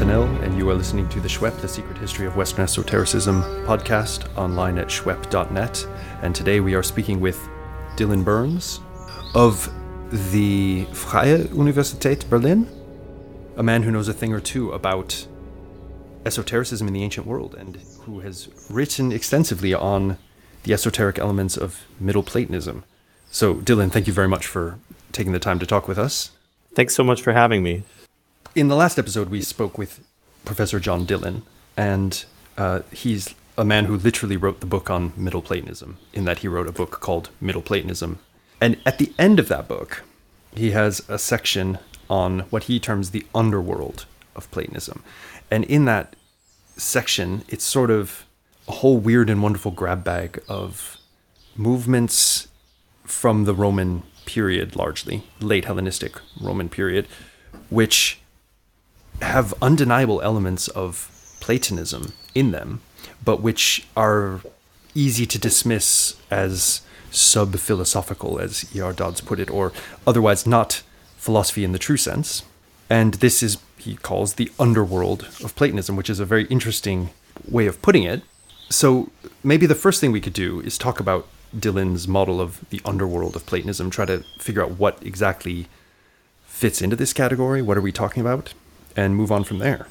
And you are listening to the SHWEP, The Secret History of Western Esotericism podcast online at shwep.net. And today we are speaking with Dylan Burns of the Freie Universität Berlin, a man who knows a thing or two about esotericism in the ancient world and who has written extensively on the esoteric elements of Middle Platonism. So, Dylan, thank you very much for taking the time to talk with us. Thanks so much for having me. In the last episode, we spoke with Professor John Dillon, and uh, he's a man who literally wrote the book on Middle Platonism, in that he wrote a book called Middle Platonism. And at the end of that book, he has a section on what he terms the underworld of Platonism. And in that section, it's sort of a whole weird and wonderful grab bag of movements from the Roman period, largely, late Hellenistic Roman period, which have undeniable elements of Platonism in them, but which are easy to dismiss as sub philosophical, as E.R. Dodds put it, or otherwise not philosophy in the true sense. And this is, he calls, the underworld of Platonism, which is a very interesting way of putting it. So maybe the first thing we could do is talk about Dillon's model of the underworld of Platonism, try to figure out what exactly fits into this category, what are we talking about, and move on from there.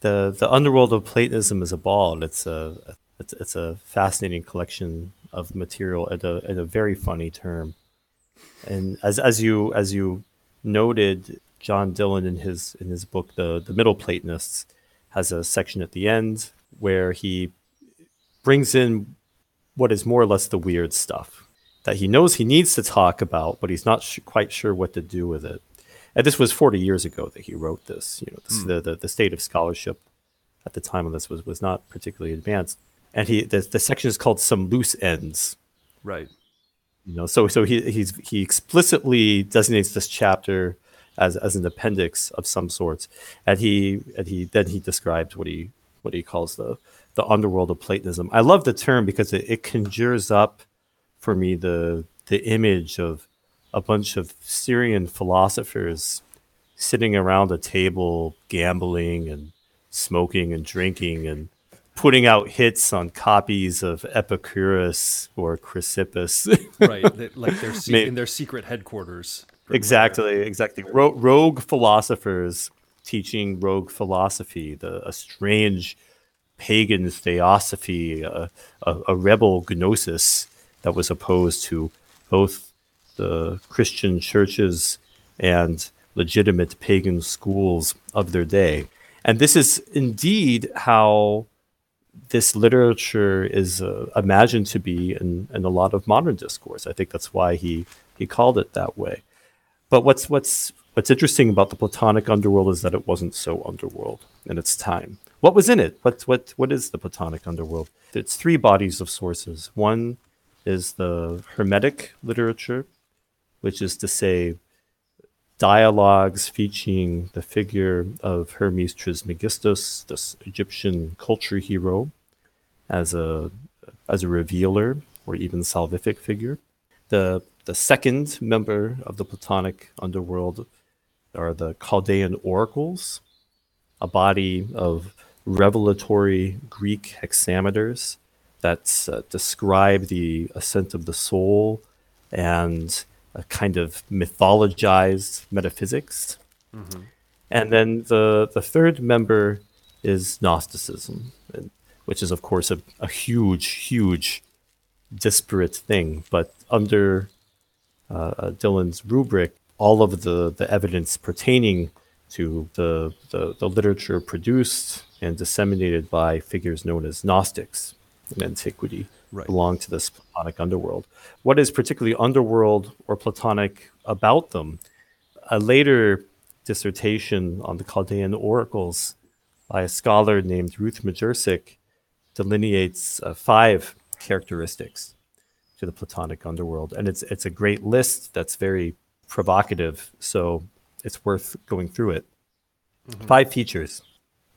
The the underworld of Platonism is a ball. It's a it's, it's a fascinating collection of material and a, and a very funny term. And as as you as you noted, John Dillon in his in his book the the Middle Platonists has a section at the end where he brings in what is more or less the weird stuff that he knows he needs to talk about, but he's not sh- quite sure what to do with it. And this was 40 years ago that he wrote this. You know, this, mm. the, the, the state of scholarship at the time of this was was not particularly advanced. And he the, the section is called "Some Loose Ends." Right. You know, so so he he's he explicitly designates this chapter as as an appendix of some sorts, and he and he then he describes what he what he calls the the underworld of Platonism. I love the term because it, it conjures up for me the the image of a bunch of Syrian philosophers sitting around a table gambling and smoking and drinking and putting out hits on copies of Epicurus or Chrysippus. right, like they're se- in their secret headquarters. Exactly, exactly. Ro- rogue philosophers teaching rogue philosophy, the a strange pagan theosophy, a, a, a rebel gnosis that was opposed to both the Christian churches and legitimate pagan schools of their day. And this is indeed how this literature is uh, imagined to be in, in a lot of modern discourse. I think that's why he, he called it that way. But what's, what's, what's interesting about the Platonic underworld is that it wasn't so underworld in its time. What was in it? What, what, what is the Platonic underworld? It's three bodies of sources. One is the Hermetic literature, which is to say, dialogues featuring the figure of Hermes Trismegistus, this Egyptian culture hero, as a as a revealer or even salvific figure. The the second member of the Platonic underworld are the Chaldean oracles, a body of revelatory Greek hexameters that uh, describe the ascent of the soul and a kind of mythologized metaphysics. Mm-hmm. And then the, the third member is Gnosticism, which is, of course, a, a huge, huge, disparate thing. But under uh, Dillon's rubric, all of the, the evidence pertaining to the, the, the literature produced and disseminated by figures known as Gnostics in antiquity right. belong to this Platonic underworld. What is particularly underworld or Platonic about them? A later dissertation on the Chaldean oracles by a scholar named Ruth Majercik delineates uh, five characteristics to the Platonic underworld, and it's it's a great list that's very provocative. So it's worth going through it. Mm-hmm. Five features.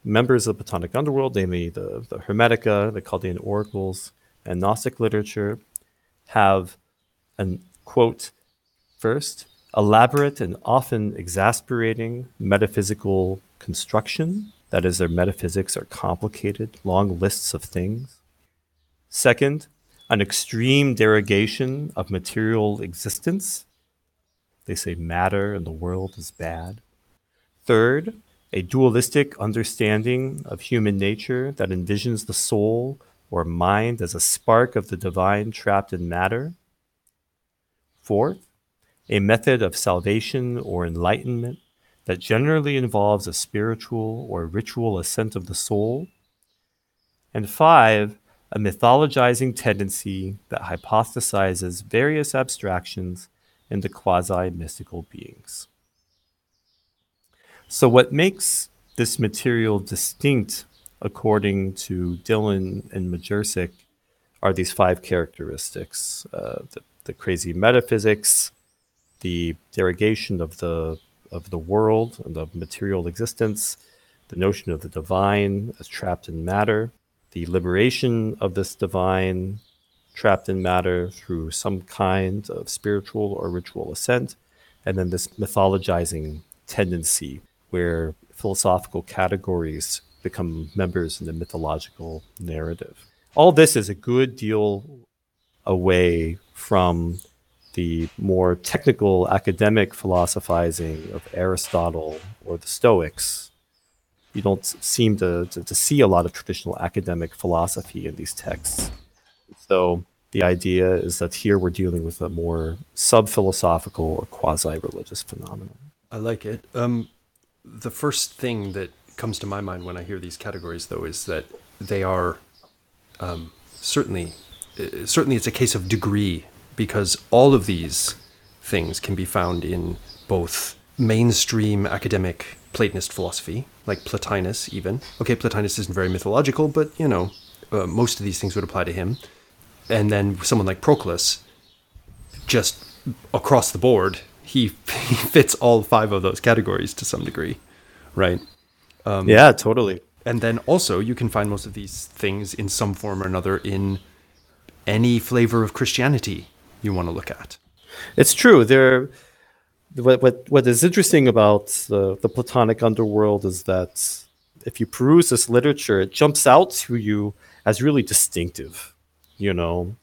Members of the Platonic underworld, namely the, the Hermetica, the Chaldean oracles, and Gnostic literature have, an quote, first, elaborate and often exasperating metaphysical construction. That is, their metaphysics are complicated, long lists of things. Second, an extreme derogation of material existence. They say matter and the world is bad. Third, a dualistic understanding of human nature that envisions the soul or mind as a spark of the divine trapped in matter. Fourth, a method of salvation or enlightenment that generally involves a spiritual or ritual ascent of the soul. And five, a mythologizing tendency that hypothesizes various abstractions into quasi mystical beings. So, what makes this material distinct, according to Dillon and Majercik, are these five characteristics uh, the, the crazy metaphysics, the derogation of the of the world and of material existence, the notion of the divine as trapped in matter, the liberation of this divine trapped in matter through some kind of spiritual or ritual ascent, and then this mythologizing tendency where philosophical categories become members in the mythological narrative. All this is a good deal away from the more technical academic philosophizing of Aristotle or the Stoics you don't seem to, to, to see a lot of traditional academic philosophy in these texts. So the idea is that here we're dealing with a more sub philosophical or quasi religious phenomenon. I like it. Um, the first thing that comes to my mind when I hear these categories, though, is that they are um, certainly uh, certainly it's a case of degree because all of these things can be found in both mainstream academic Platonist philosophy, like Plotinus, even. Okay, Plotinus isn't very mythological, but you know, uh, most of these things would apply to him. And then someone like Proclus, just across the board, he, he fits all five of those categories to some degree, right? Um, yeah, totally. And then also, you can find most of these things in some form or another in any flavor of Christianity you want to look at. It's true. There what what what is interesting about the, the Platonic underworld is that if you peruse this literature, it jumps out to you as really distinctive. You know,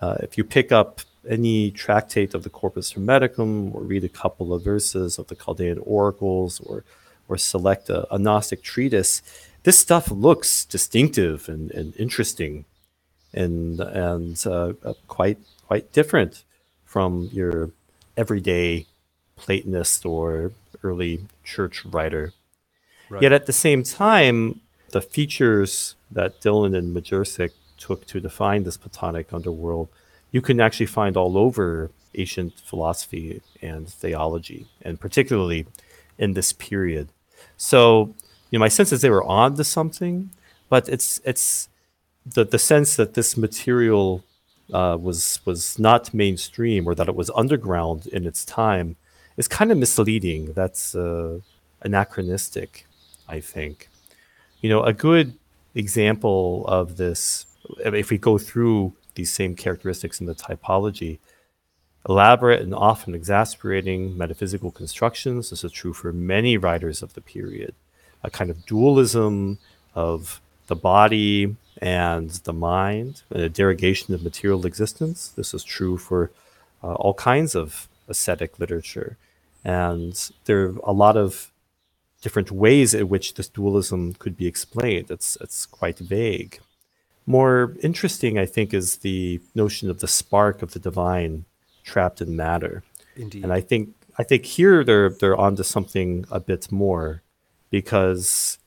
uh, if you pick up any tractate of the Corpus Hermeticum or read a couple of verses of the Chaldean oracles or or select a, a Gnostic treatise, this stuff looks distinctive and, and interesting and and uh, quite quite different from your everyday Platonist or early church writer. Right. Yet at the same time, the features that Dillon and Majercik took to define this Platonic underworld, you can actually find all over ancient philosophy and theology, and particularly in this period. So, you know, my sense is they were on to something, but it's it's the the sense that this material uh, was was not mainstream or that it was underground in its time is kind of misleading. That's uh, anachronistic, I think. You know, a good example of this, if we go through these same characteristics in the typology, elaborate and often exasperating metaphysical constructions. This is true for many writers of the period. A kind of dualism of the body and the mind, a derogation of material existence. This is true for uh, all kinds of ascetic literature. And there are a lot of different ways in which this dualism could be explained. It's, it's quite vague. More interesting, I think, is the notion of the spark of the divine trapped in matter. Indeed. And I think I think here they're they're onto something a bit more because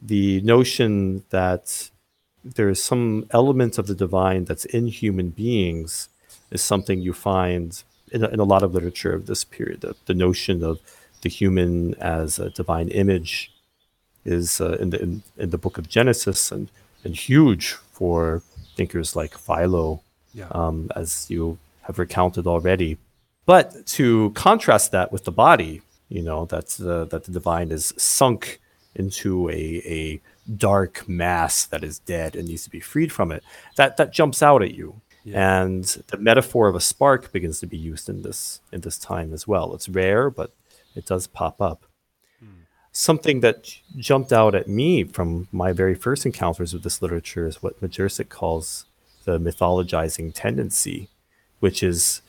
the notion that there is some element of the divine that's in human beings is something you find in a, in a lot of literature of this period. The, the, notion of the human as a divine image is uh, in the in, in, the book of Genesis and and huge for thinkers like Philo, yeah. um, as you have recounted already. But to contrast that with the body, you know that the, that the divine is sunk into a a dark mass that is dead and needs to be freed from it. That that jumps out at you And the metaphor of a spark begins to be used in this in this time as well. It's rare, but it does pop up. Something that jumped out at me from my very first encounters with this literature is what Majercik calls the mythologizing tendency, which is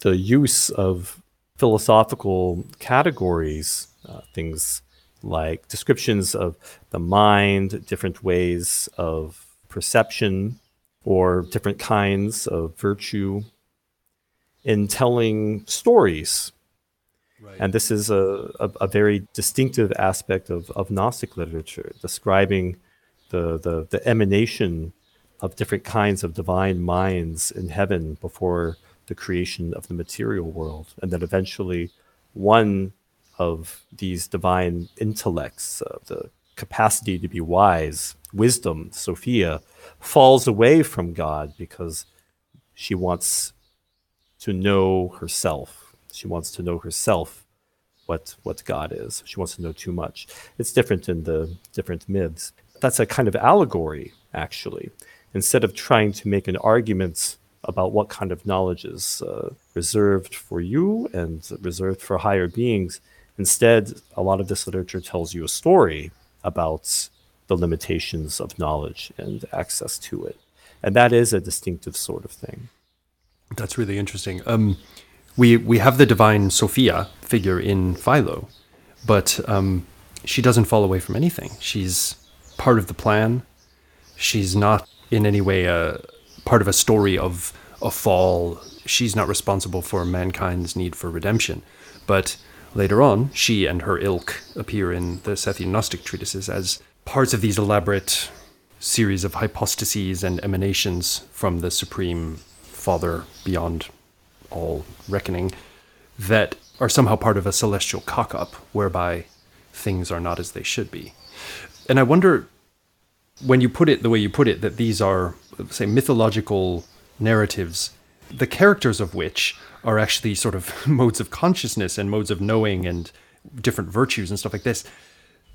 the use of philosophical categories, uh, things like descriptions of the mind, different ways of perception, or different kinds of virtue in telling stories. And this is a, a, a, very distinctive aspect of, of Gnostic literature, describing the, the, the emanation of different kinds of divine minds in heaven before the creation of the material world. And then eventually, one of these divine intellects, uh, the capacity to be wise, wisdom, Sophia, falls away from God because she wants to know herself. She wants to know herself what what God is. She wants to know too much. It's different in the different myths. That's a kind of allegory, actually. Instead of trying to make an argument about what kind of knowledge is uh, reserved for you and reserved for higher beings, instead, a lot of this literature tells you a story about the limitations of knowledge and access to it. And that is a distinctive sort of thing. That's really interesting. Um, we we have the divine Sophia figure in Philo, but um, she doesn't fall away from anything. She's part of the plan. She's not in any way a part of a story of a fall. She's not responsible for mankind's need for redemption. But later on, she and her ilk appear in the Sethian Gnostic treatises as parts of these elaborate series of hypostases and emanations from the Supreme Father beyond all reckoning that are somehow part of a celestial cock up whereby things are not as they should be. And I wonder when you put it the way you put it, that these are, say, mythological narratives, the characters of which are actually sort of modes of consciousness and modes of knowing and different virtues and stuff like this,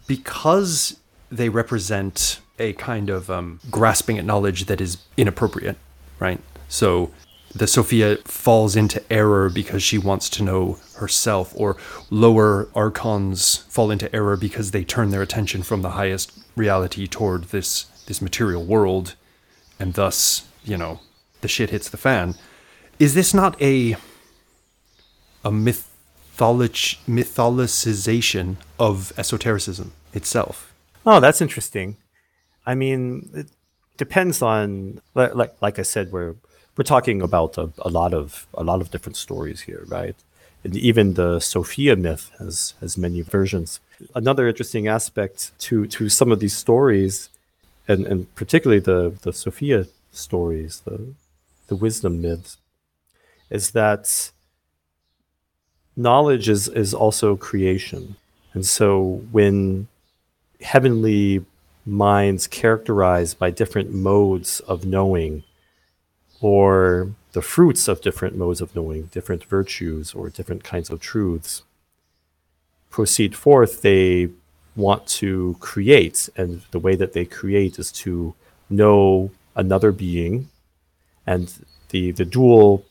because they represent a kind of um, grasping at knowledge that is inappropriate, right? So the Sophia falls into error because she wants to know herself, or lower archons fall into error because they turn their attention from the highest reality toward this this material world, and thus, you know, the shit hits the fan. Is this not a a mythology mytholicization of esotericism itself? Oh, that's interesting. I mean, it depends on like like I said, we're we're talking about a, a lot of a lot of different stories here, right? And even the Sophia myth has has many versions. Another interesting aspect to to some of these stories, and, and particularly the the Sophia stories, the the wisdom myths, is that knowledge is is also creation. And so when heavenly minds characterized by different modes of knowing or the fruits of different modes of knowing, different virtues or different kinds of truths proceed forth, they want to create. And the way that they create is to know another being. And the, the dual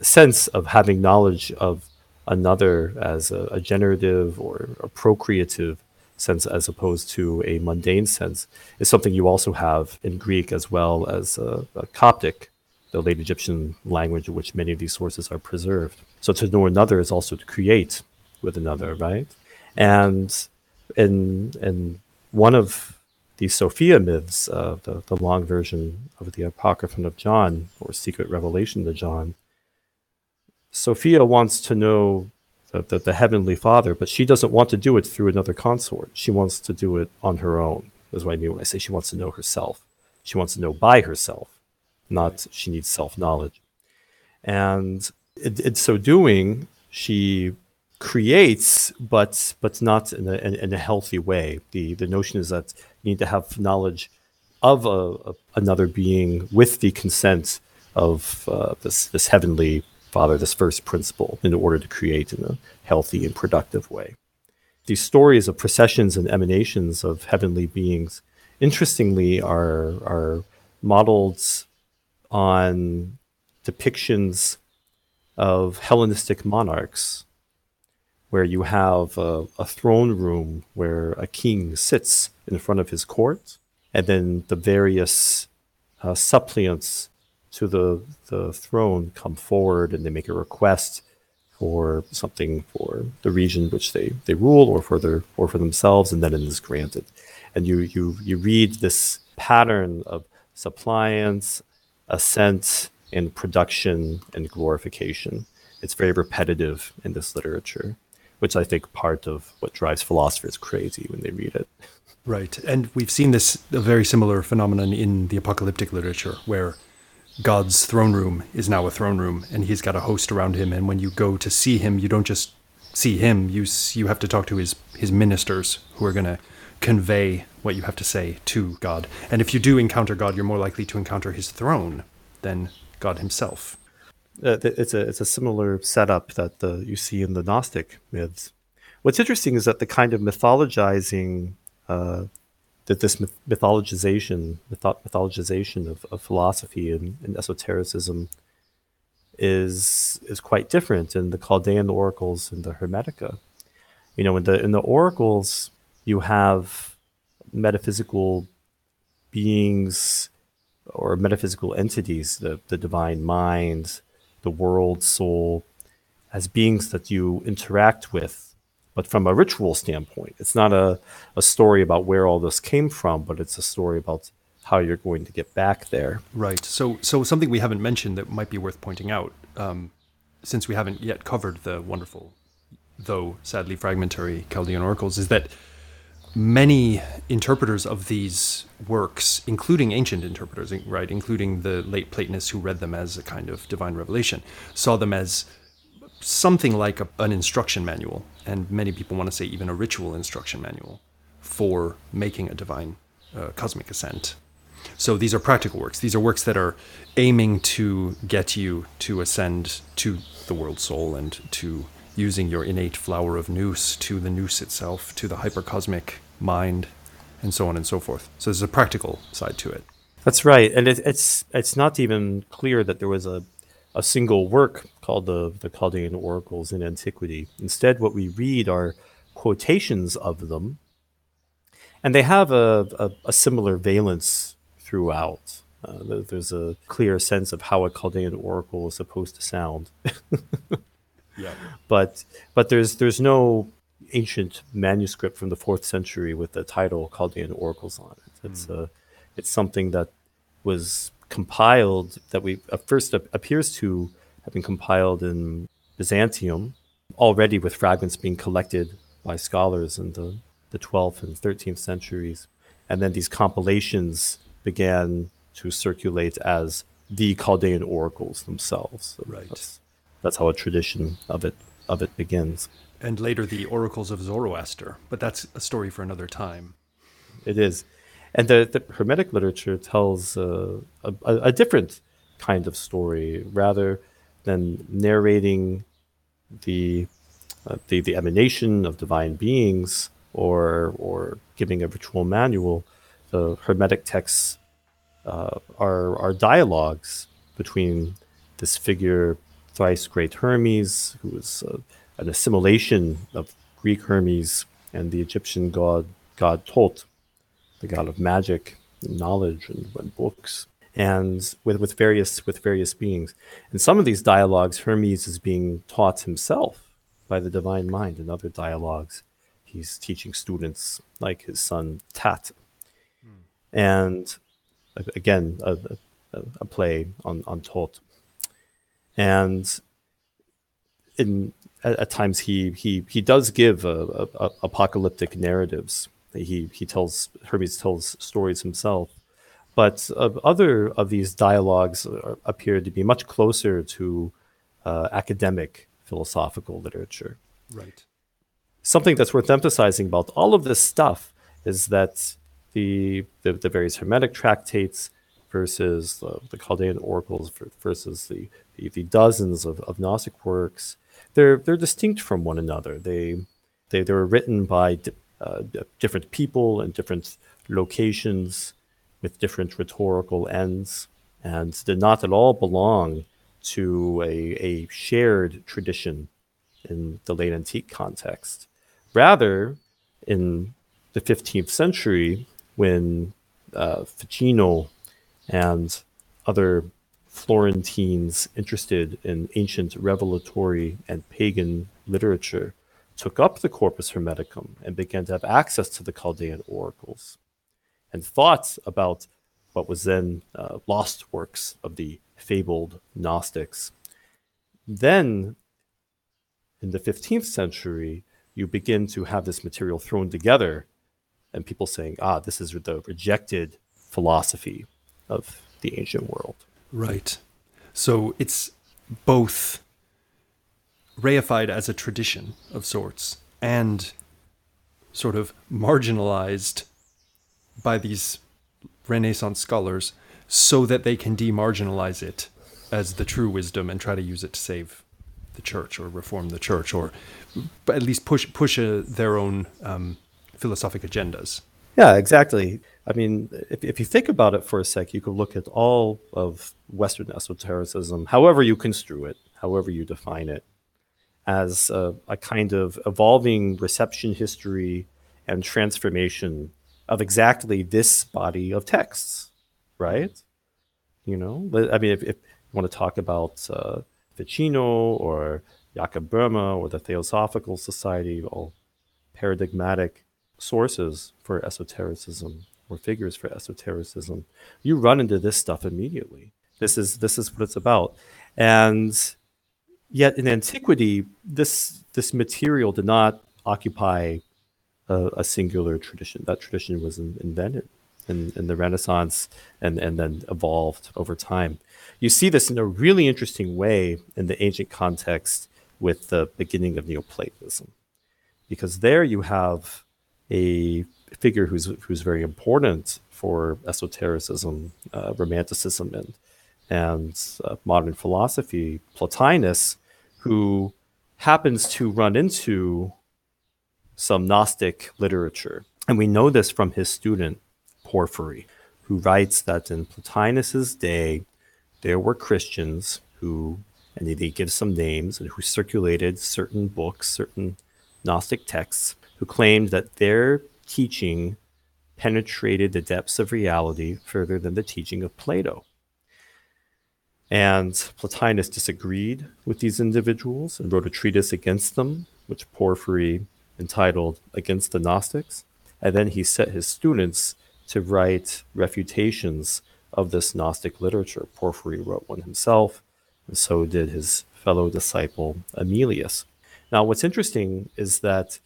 sense of having knowledge of another as a, a generative or a procreative sense as opposed to a mundane sense is something you also have in Greek as well as a Coptic, the late Egyptian language in which many of these sources are preserved. So to know another is also to create with another, right? And in in one of the Sophia myths, uh, the, the long version of the Apocryphon of John or Secret Revelation to John, Sophia wants to know the, the, the, Heavenly Father, but she doesn't want to do it through another consort. She wants to do it on her own. That's what I mean when I say she wants to know herself. She wants to know by herself, not she needs self knowledge. And in, so doing, she creates, but but not in a, in, in, a healthy way. The the notion is that you need to have knowledge of a, a, another being with the consent of uh, this this heavenly Father, this first principle, in order to create in a healthy and productive way. These stories of processions and emanations of heavenly beings, interestingly, are, are modeled on depictions of Hellenistic monarchs, where you have a, a, throne room where a king sits in front of his court, and then the various uh, suppliants to the, the throne come forward and they make a request for something for the region which they, they rule or for their or for themselves, and then it is granted. And you you you read this pattern of suppliance, ascent, and production and glorification. It's very repetitive in this literature, which I think part of what drives philosophers crazy when they read it. Right. And we've seen this a very similar phenomenon in the apocalyptic literature where God's throne room is now a throne room and he's got a host around him and when you go to see him you don't just see him you you have to talk to his his ministers who are going to convey what you have to say to God. And if you do encounter God you're more likely to encounter his throne than God himself. Uh, it's a it's a similar setup that uh, you see in the Gnostic myths. What's interesting is that the kind of mythologizing uh, that this myth- mythologization mytho- mythologization of, of philosophy and, and, esotericism is is quite different in the Chaldean oracles and the Hermetica. You know, in the in the oracles, you have metaphysical beings or metaphysical entities, the, the divine mind, the world soul, as beings that you interact with, but from a ritual standpoint. It's not a, a story about where all this came from, but it's a story about how you're going to get back there. Right. So, so something we haven't mentioned that might be worth pointing out, um, since we haven't yet covered the wonderful, though sadly fragmentary Chaldean oracles, is that many interpreters of these works, including ancient interpreters, right, including the late Platonists who read them as a kind of divine revelation, saw them as something like a, an instruction manual, and many people want to say even a ritual instruction manual for making a divine uh, cosmic ascent. So these are practical works. These are works that are aiming to get you to ascend to the world soul and to using your innate flower of nous to the nous itself, to the hypercosmic mind, and so on and so forth. So there's a practical side to it. That's right, and it, it's it's not even clear that there was a a single work called the the Chaldean Oracles in antiquity. Instead, what we read are quotations of them, and they have a, a, a similar valence throughout. Uh, there's a clear sense of how a Chaldean oracle is supposed to sound. Yeah. But but there's there's no ancient manuscript from the fourth century with the title Chaldean Oracles on it. It's mm. uh, it's something that was compiled that we at first appears to have been compiled in Byzantium, already with fragments being collected by scholars in the, the 12th and 13th centuries. And then these compilations began to circulate as the Chaldean oracles themselves. right. That's, that's how a tradition of it of it begins. And later the oracles of Zoroaster, but that's a story for another time. It is, and the, the Hermetic literature tells uh, a, a, different kind of story rather than narrating the uh, the, the emanation of divine beings or or giving a ritual manual. The Hermetic texts uh, are are dialogues between this figure thrice great Hermes, who was uh, an assimilation of Greek Hermes and the Egyptian god god Thoth, the god of magic, and knowledge, and, and books, and with, with various with various beings. In some of these dialogues, Hermes is being taught himself by the divine mind. In other dialogues, he's teaching students like his son Tat, hmm. and again a, a, a play on on Thoth and in at, at, times he he he does give a, a, apocalyptic narratives. He he tells Hermes tells stories himself, but uh, other of these dialogues appear to be much closer to uh, academic philosophical literature. Right. Something that's worth emphasizing about all of this stuff is that the the, the various Hermetic tractates versus the, the Chaldean oracles versus the the, the dozens of, of Gnostic works, they're they're distinct from one another. They they they were written by di- uh, different people in different locations with different rhetorical ends, and did not at all belong to a, a shared tradition in the late antique context. Rather, in the 15th century, when uh, Ficino and other Florentines interested in ancient revelatory and pagan literature took up the Corpus Hermeticum and began to have access to the Chaldean oracles and thoughts about what was then uh, lost works of the fabled Gnostics. Then, in the 15th century, you begin to have this material thrown together and people saying, ah, this is the rejected philosophy of the ancient world. Right. So it's both reified as a tradition of sorts and sort of marginalized by these Renaissance scholars so that they can demarginalize it as the true wisdom and try to use it to save the church or reform the church or at least push push uh, their own um, philosophic agendas. Yeah, exactly. I mean, if, if you think about it for a sec, you could look at all of Western esotericism, however you construe it, however you define it, as a, a kind of evolving reception history and transformation of exactly this body of texts, right? You know, I mean, if, if you want to talk about uh, Ficino or Jakob Böhme or the Theosophical Society, all paradigmatic sources for esotericism or figures for esotericism, you run into this stuff immediately. This is this is what it's about. And yet in antiquity, this this material did not occupy a, a singular tradition. That tradition was in, invented in, in the Renaissance and, and then evolved over time. You see this in a really interesting way in the ancient context with the beginning of Neoplatonism, because there you have a figure who's who's very important for esotericism, uh, romanticism, and and uh, modern philosophy, Plotinus, who happens to run into some Gnostic literature, and we know this from his student Porphyry, who writes that in Plotinus's day there were Christians who, and he gives some names, and who circulated certain books, certain Gnostic texts who claimed that their teaching penetrated the depths of reality further than the teaching of Plato. And Plotinus disagreed with these individuals and wrote a treatise against them, which Porphyry entitled Against the Gnostics. And then he set his students to write refutations of this Gnostic literature. Porphyry wrote one himself, and so did his fellow disciple Amelius. Now, what's interesting is that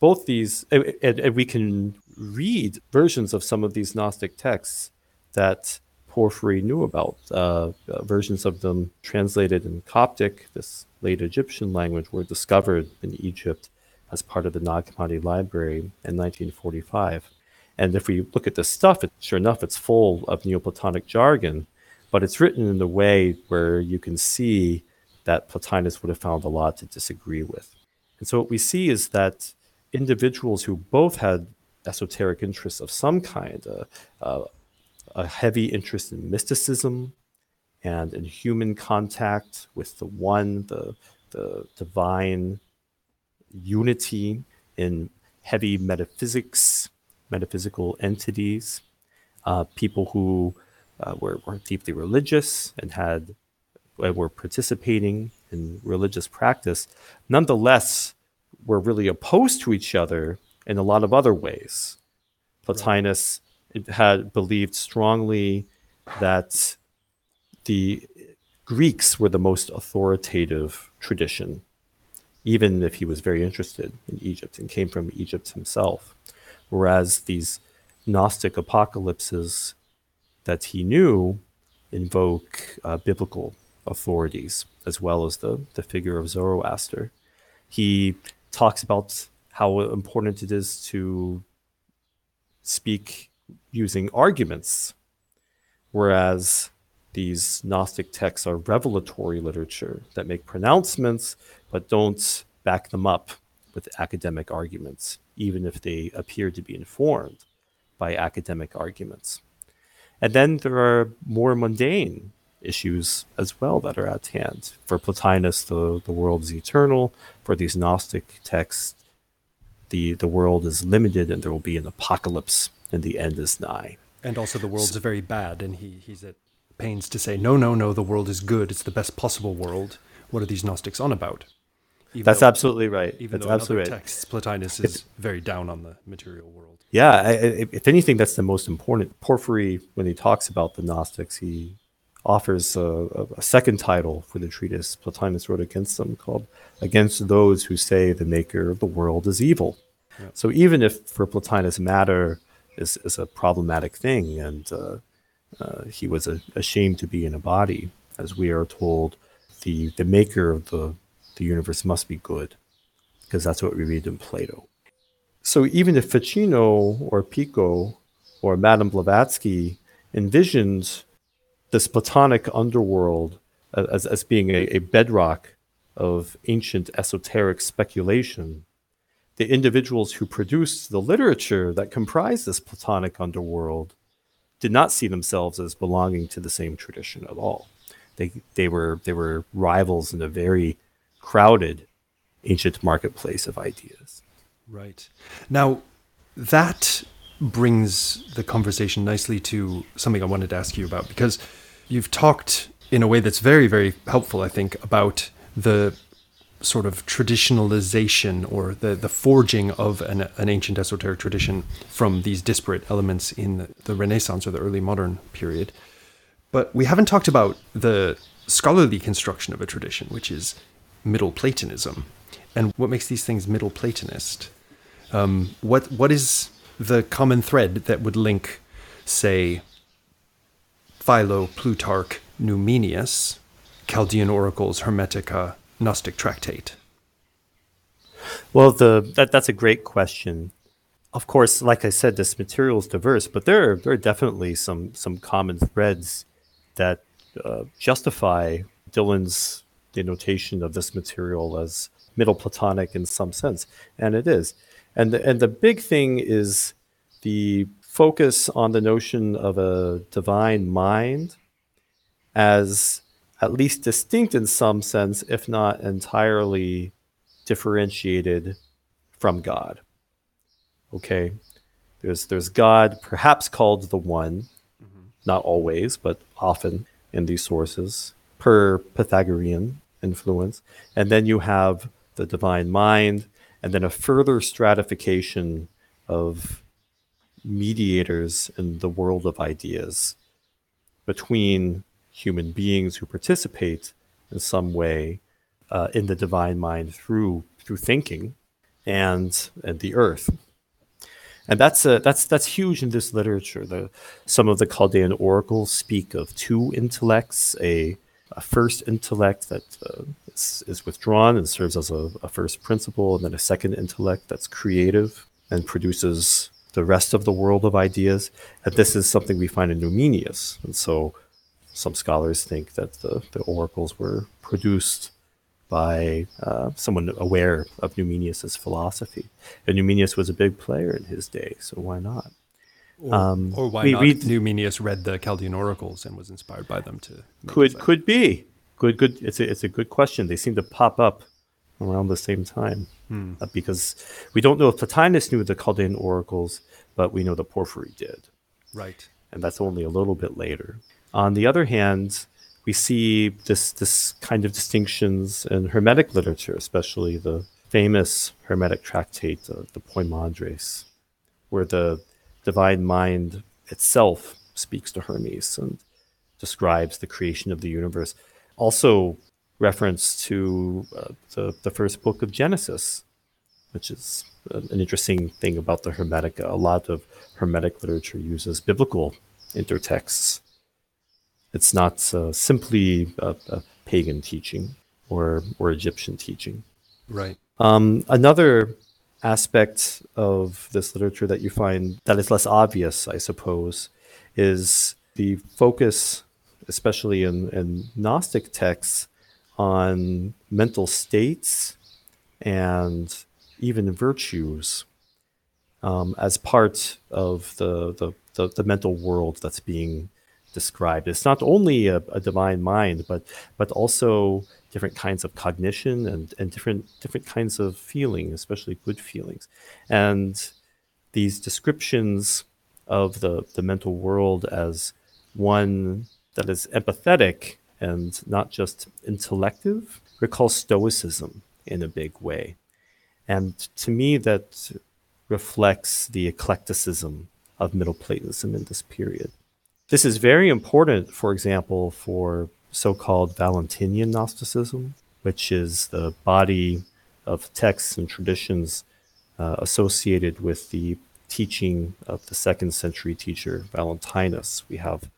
both these, and, and we can read versions of some of these Gnostic texts that Porphyry knew about, uh, uh, versions of them translated in Coptic, this late Egyptian language, were discovered in Egypt as part of the Nag Hammadi Library in 1945. And if we look at this stuff, it, sure enough, it's full of Neoplatonic jargon, but it's written in a way where you can see that Plotinus would have found a lot to disagree with. And so what we see is that individuals who both had esoteric interests of some kind, uh, uh, a heavy interest in mysticism and in human contact with the one, the, the divine unity in heavy metaphysics, metaphysical entities, uh, people who uh, were, were deeply religious and had were participating in religious practice, nonetheless were really opposed to each other in a lot of other ways. Plotinus had believed strongly that the Greeks were the most authoritative tradition, even if he was very interested in Egypt and came from Egypt himself. Whereas these Gnostic apocalypses that he knew invoke uh, biblical authorities as well as the, the figure of Zoroaster. He talks about how important it is to speak using arguments, whereas these Gnostic texts are revelatory literature that make pronouncements but don't back them up with academic arguments, even if they appear to be informed by academic arguments. And then there are more mundane issues as well that are at hand. For Plotinus, the, the world is eternal. For these Gnostic texts, the, the world is limited and there will be an apocalypse and the end is nigh. And also, the world's so, very bad, and he, he's at pains to say, no, no, no, the world is good. It's the best possible world. What are these Gnostics on about? Even That's though, absolutely right. Even That's though absolutely in other texts, Plotinus is very down on the material world. Yeah, I, I, if anything, that's the most important. Porphyry, when he talks about the Gnostics, he offers a, a, second title for the treatise Plotinus wrote against them called Against Those Who Say the Maker of the World is Evil. Yeah. So even if for Plotinus matter is, is a problematic thing and uh, uh, he was a, ashamed to be in a body, as we are told, the, the maker of the, the universe must be good, because that's what we read in Plato. So even if Ficino or Pico or Madame Blavatsky envisioned this Platonic underworld as, as being a, a bedrock of ancient esoteric speculation, the individuals who produced the literature that comprised this Platonic underworld did not see themselves as belonging to the same tradition at all. They, they, were, they were rivals in a very crowded ancient marketplace of ideas. Right. Now, that brings the conversation nicely to something I wanted to ask you about because you've talked in a way that's very, very helpful, I think, about the sort of traditionalization or the, the forging of an, an ancient esoteric tradition from these disparate elements in the, Renaissance or the early modern period. But we haven't talked about the scholarly construction of a tradition, which is Middle Platonism. And what makes these things Middle Platonist? Um, what what is the common thread that would link, say, Philo, Plutarch, Numenius, Chaldean Oracles, Hermetica, Gnostic Tractate? Well, the that that's a great question. Of course, like I said, this material is diverse, but there are, there are definitely some some common threads that uh, justify Dillon's denotation of this material as Middle Platonic in some sense, and it is. And the, and the big thing is the focus on the notion of a divine mind as at least distinct in some sense, if not entirely differentiated from God. Okay, there's there's God, perhaps called the One, mm-hmm. not always, but often in these sources, per Pythagorean influence, and then you have the divine mind, and then a further stratification of mediators in the world of ideas between human beings who participate in some way uh, in the divine mind through through thinking and and the earth. And that's a, that's that's huge in this literature. The some of the chaldean oracles speak of two intellects a, a first intellect that uh, is, is withdrawn and serves as a, a first principle and then a second intellect that's creative and produces the rest of the world of ideas. And this is something we find in Numenius. And so some scholars think that the, the oracles were produced by uh, someone aware of Numenius's philosophy. And Numenius was a big player in his day, so why not? Or, um, or why we, not? Read, Numenius read the Chaldean oracles and was inspired by them to. Could could be good. Good. It's a it's a good question. They seem to pop up around the same time hmm. uh, because we don't know if Plotinus knew the Chaldean oracles, but we know that Porphyry did. Right. And that's only a little bit later. On the other hand, we see this this kind of distinctions in Hermetic literature, especially the famous Hermetic tractate, uh, the Poimandres, where the divine mind itself speaks to Hermes and describes the creation of the universe. Also, reference to uh, the, the first book of Genesis, which is an interesting thing about the Hermetica. A lot of Hermetic literature uses biblical intertexts. It's not uh, simply a, a, pagan teaching or or Egyptian teaching. Right. Um, another aspect of this literature that you find that is less obvious, I suppose, is the focus, especially in, in Gnostic texts, on mental states and even virtues um, as part of the, the, the, the, mental world that's being described. It's not only a, a divine mind, but but also different kinds of cognition and, and different different kinds of feeling, especially good feelings. And these descriptions of the, the mental world as one that is empathetic and not just intellective recalls Stoicism in a big way. And to me, that reflects the eclecticism of Middle Platonism in this period. This is very important, for example, for so called Valentinian Gnosticism, which is the body of texts and traditions uh, associated with the teaching of the second century teacher Valentinus. We have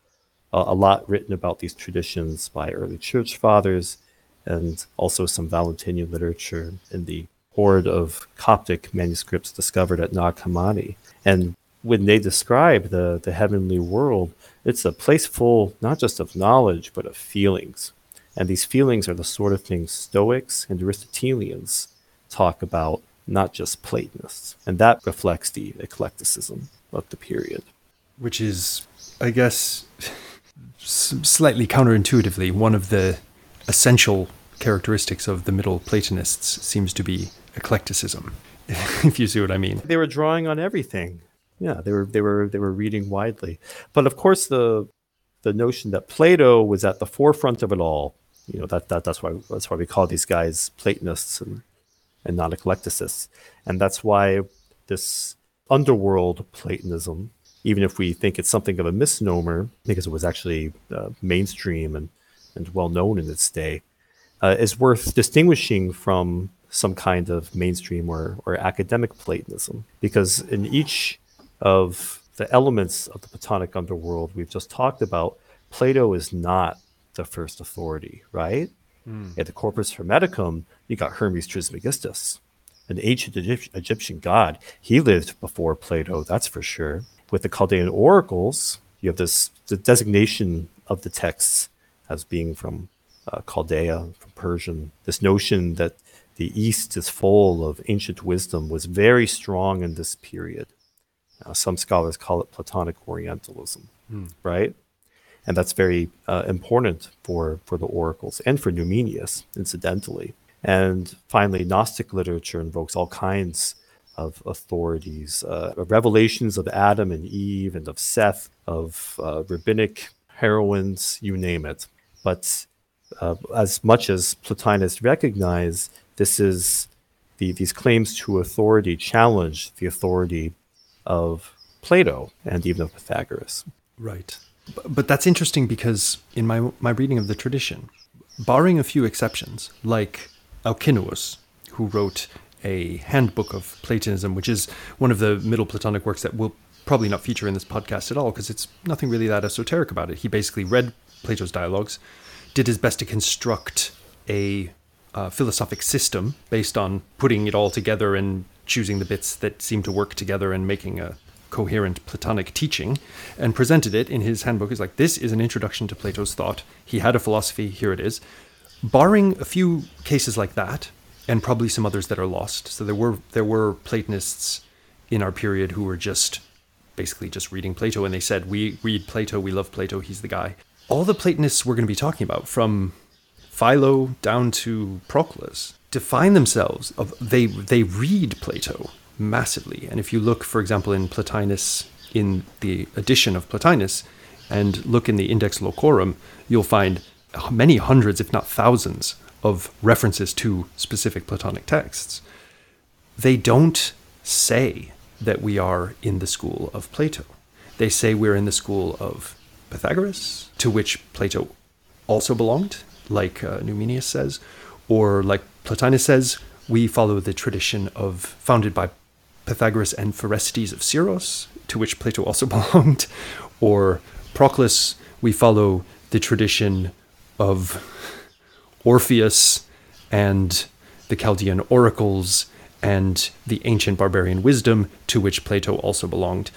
a, lot written about these traditions by early church fathers and also some Valentinian literature in the hoard of Coptic manuscripts discovered at Nag Hammadi. And when they describe the, the heavenly world, it's a place full not just of knowledge, but of feelings. And these feelings are the sort of things Stoics and Aristotelians talk about, not just Platonists. And that reflects the eclecticism of the period. Which is, I guess, slightly counterintuitively, one of the essential characteristics of the Middle Platonists seems to be eclecticism, if you see what I mean. They were drawing on everything yeah, they were they were they were reading widely. But of course, the the notion that Plato was at the forefront of it all, you know, that, that that's why that's why we call these guys Platonists and and not eclecticists, and that's why this underworld Platonism, even if we think it's something of a misnomer because it was actually uh, mainstream and and well known in its day, uh, is worth distinguishing from some kind of mainstream or, or academic Platonism because in each of the elements of the Platonic underworld we've just talked about, Plato is not the first authority, right? Mm. At the Corpus Hermeticum, you got Hermes Trismegistus, an ancient Egyptian god. He lived before Plato, that's for sure. With the Chaldean oracles, you have this the designation of the texts as being from uh, Chaldea, from Persian. This notion that the East is full of ancient wisdom was very strong in this period. Uh, some scholars call it Platonic Orientalism, mm. right? And that's very uh, important for, for the oracles and for Numenius, incidentally. And finally, Gnostic literature invokes all kinds of authorities, uh, revelations of Adam and Eve and of Seth, of uh, rabbinic heroines, you name it. But uh, as much as Plotinus recognized, this is the, these claims to authority challenge the authority of Plato and even of Pythagoras. Right. But that's interesting because in my, my reading of the tradition, barring a few exceptions, like Alcinous, who wrote a handbook of Platonism, which is one of the Middle Platonic works that will probably not feature in this podcast at all because it's nothing really that esoteric about it. He basically read Plato's dialogues, did his best to construct a uh, philosophic system based on putting it all together and choosing the bits that seem to work together and making a coherent Platonic teaching, and presented it in his handbook. He's like, this is an introduction to Plato's thought. He had a philosophy, here it is. Barring a few cases like that, and probably some others that are lost. So there were there were Platonists in our period who were just basically just reading Plato, and they said, "We read Plato, we love Plato, he's the guy." All the Platonists we're going to be talking about, from Philo down to Proclus, define themselves of they they read Plato massively. And if you look, for example, in Plotinus in the edition of Plotinus and look in the Index Locorum, you'll find many hundreds, if not thousands, of references to specific Platonic texts. They don't say that we are in the school of Plato. They say we're in the school of Pythagoras, to which Plato also belonged, like uh, Numenius says, or like Plotinus says, we follow the tradition of founded by Pythagoras and Pherecydes of Syros, to which Plato also belonged, or Proclus, we follow the tradition of Orpheus and the Chaldean oracles and the ancient barbarian wisdom to which Plato also belonged.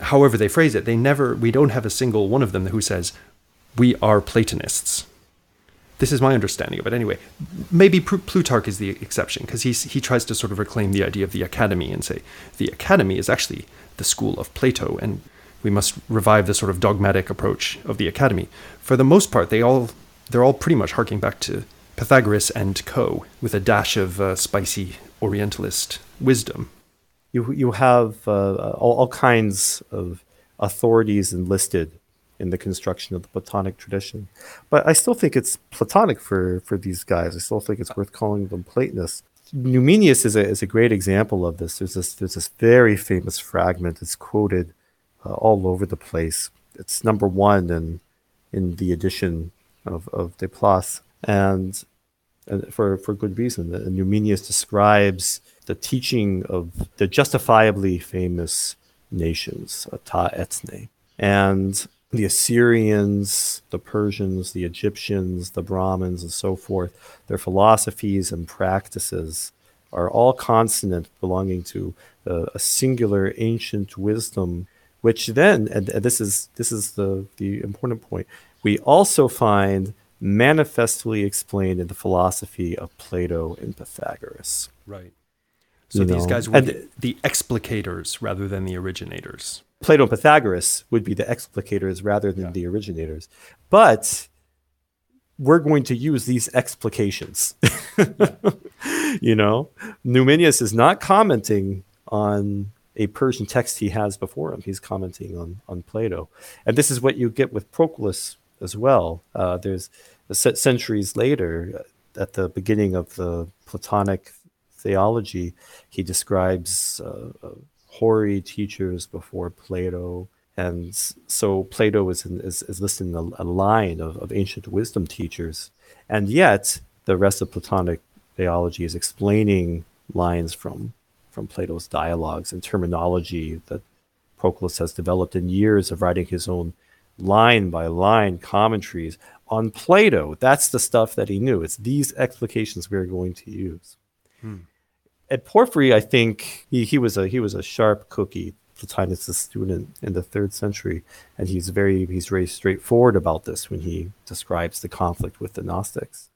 However they phrase it, they never we don't have a single one of them who says we are Platonists. This is my understanding of it anyway. Maybe Plutarch is the exception because he tries to sort of reclaim the idea of the academy and say the academy is actually the school of Plato and we must revive the sort of dogmatic approach of the academy. For the most part, they all they're all pretty much harking back to Pythagoras and co, with a dash of uh, spicy Orientalist wisdom. You you have uh, all, all kinds of authorities enlisted in the construction of the Platonic tradition, but I still think it's Platonic for for these guys. I still think it's worth calling them Platonists. Numenius is a, is a great example of this. There's this there's this very famous fragment. It's quoted uh, all over the place. It's number one in in the edition of of Place, and, and for for good reason. And Numenius describes the teaching of the justifiably famous nations, uh, ta ethne, and the Assyrians, the Persians, the Egyptians, the Brahmins, and so forth, their philosophies and practices are all consonant belonging to uh, a singular ancient wisdom, which then, and, and this is this is the the important point, we also find manifestly explained in the philosophy of Plato and Pythagoras. Right. So You these know, guys were the, the explicators rather than the originators. Plato and Pythagoras would be the explicators rather than the originators. But we're going to use these explications. you know, Numenius is not commenting on a Persian text he has before him. He's commenting on, on Plato. And this is what you get with Proclus as well. Uh, there's centuries later, at the beginning of the Platonic theology, he describes uh, uh, hoary teachers before Plato. And so Plato is, in, is, is a, a line of, of ancient wisdom teachers. And yet, the rest of Platonic theology is explaining lines from, from Plato's dialogues and terminology that Proclus has developed in years of writing his own line by line commentaries on Plato. That's the stuff that he knew. It's these explications we're going to use. Hmm. At Porphyry, I think he, he was a he was a sharp cookie. Plotinus, a student in the third century, and he's very he's very straightforward about this when he describes the conflict with the Gnostics.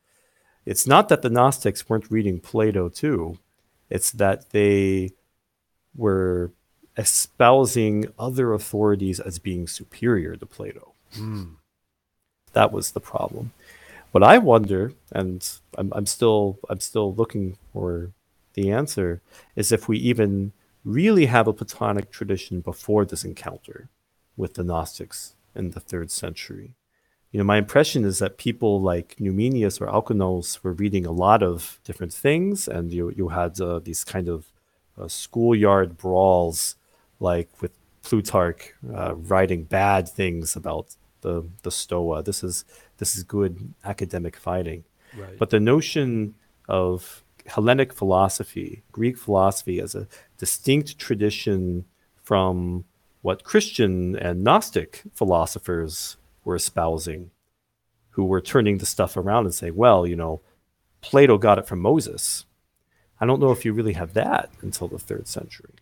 It's not that the Gnostics weren't reading Plato too; it's that they were espousing other authorities as being superior to Plato. That was the problem. What I wonder, and I'm, I'm still I'm still looking for the answer, is if we even really have a Platonic tradition before this encounter with the Gnostics in the third century. You know, my impression is that people like Numenius or Alcinous were reading a lot of different things, and you you had uh, these kind of uh, schoolyard brawls, like with Plutarch uh, writing bad things about the the Stoa. This is this is good academic fighting. Right. But the notion of Hellenic philosophy, Greek philosophy, as a distinct tradition from what Christian and Gnostic philosophers were espousing, who were turning the stuff around and saying, well, you know, Plato got it from Moses. I don't know if you really have that until the third century.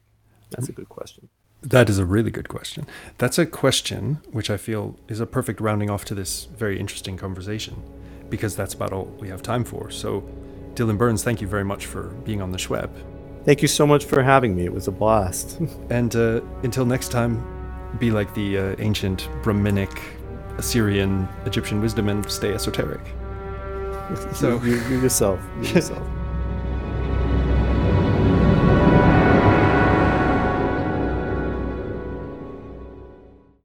That's a good question. That is a really good question. That's a question which I feel is a perfect rounding off to this very interesting conversation because that's about all we have time for. So, Dylan Burns, thank you very much for being on the SHWEP. Thank you so much for having me. It was a blast. And uh, until next time, be like the uh, ancient Brahminic, Assyrian, Egyptian wisdom and stay esoteric. So- you, you, you yourself. You yourself.